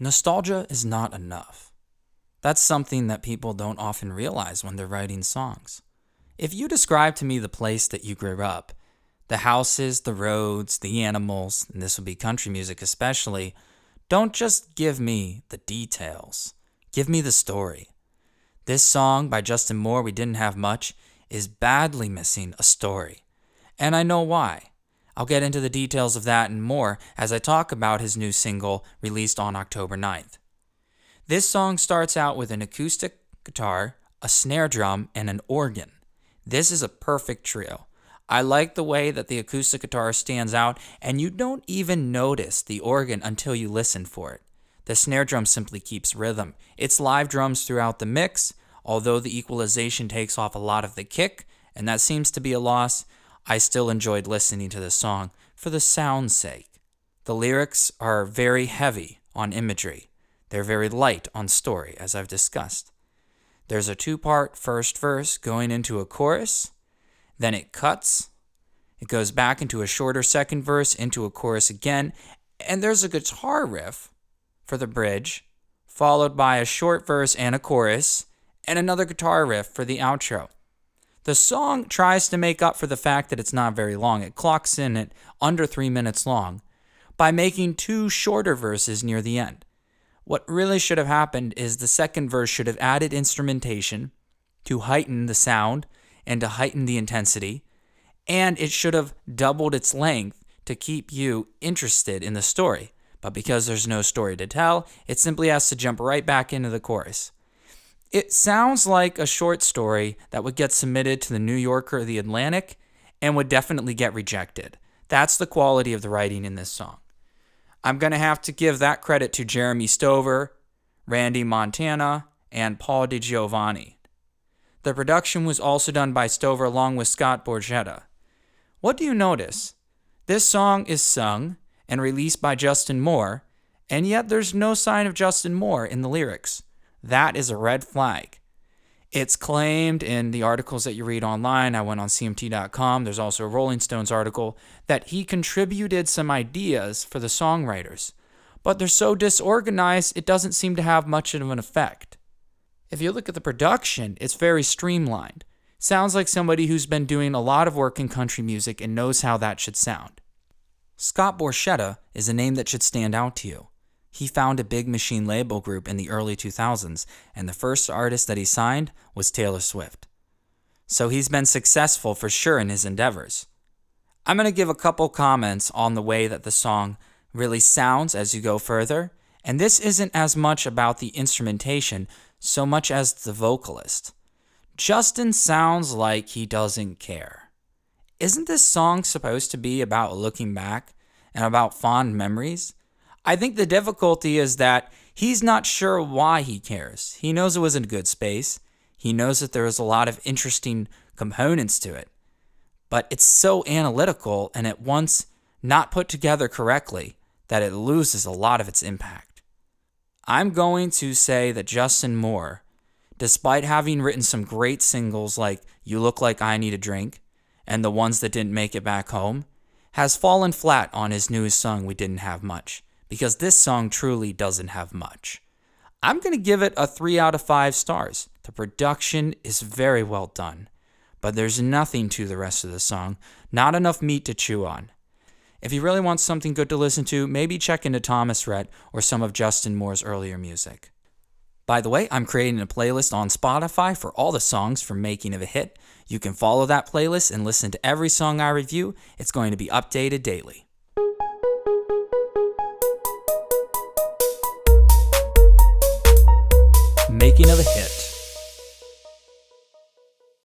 Nostalgia is not enough. That's something that people don't often realize when they're writing songs. If you describe to me the place that you grew up, the houses, the roads, the animals, and this would be country music especially, don't just give me the details. Give me the story. This song by Justin Moore, We Didn't Have Much, is badly missing a story. And I know why. I'll get into the details of that and more as I talk about his new single released on October 9th. This song starts out with an acoustic guitar, a snare drum, and an organ. This is a perfect trio. I like the way that the acoustic guitar stands out, and you don't even notice the organ until you listen for it. The snare drum simply keeps rhythm. It's live drums throughout the mix, although the equalization takes off a lot of the kick, and that seems to be a loss. I still enjoyed listening to this song for the sound's sake. The lyrics are very heavy on imagery. They're very light on story, as I've discussed. There's a two part first verse going into a chorus, then it cuts, it goes back into a shorter second verse, into a chorus again, and there's a guitar riff for the bridge, followed by a short verse and a chorus, and another guitar riff for the outro. The song tries to make up for the fact that it's not very long. It clocks in at under three minutes long by making two shorter verses near the end. What really should have happened is the second verse should have added instrumentation to heighten the sound and to heighten the intensity, and it should have doubled its length to keep you interested in the story. But because there's no story to tell, it simply has to jump right back into the chorus. It sounds like a short story that would get submitted to the New Yorker or the Atlantic and would definitely get rejected. That's the quality of the writing in this song. I'm going to have to give that credit to Jeremy Stover, Randy Montana, and Paul DiGiovanni. The production was also done by Stover along with Scott Borchetta. What do you notice? This song is sung and released by Justin Moore, and yet there's no sign of Justin Moore in the lyrics. That is a red flag. It's claimed in the articles that you read online. I went on CMT.com. There's also a Rolling Stones article that he contributed some ideas for the songwriters, but they're so disorganized it doesn't seem to have much of an effect. If you look at the production, it's very streamlined. Sounds like somebody who's been doing a lot of work in country music and knows how that should sound. Scott Borchetta is a name that should stand out to you. He found a big machine label group in the early 2000s, and the first artist that he signed was Taylor Swift. So he's been successful for sure in his endeavors. I'm going to give a couple comments on the way that the song really sounds as you go further, and this isn't as much about the instrumentation so much as the vocalist. Justin sounds like he doesn't care. Isn't this song supposed to be about looking back and about fond memories? I think the difficulty is that he's not sure why he cares. He knows it was in a good space. He knows that there is a lot of interesting components to it. But it's so analytical and at once not put together correctly that it loses a lot of its impact. I'm going to say that Justin Moore, despite having written some great singles like You Look Like I Need a Drink and the ones that didn't make it back home, has fallen flat on his newest song, We Didn't Have Much because this song truly doesn't have much. I'm going to give it a 3 out of 5 stars. The production is very well done, but there's nothing to the rest of the song, not enough meat to chew on. If you really want something good to listen to, maybe check into Thomas Rhett or some of Justin Moore's earlier music. By the way, I'm creating a playlist on Spotify for all the songs from Making of a Hit. You can follow that playlist and listen to every song I review. It's going to be updated daily. Making of a hit.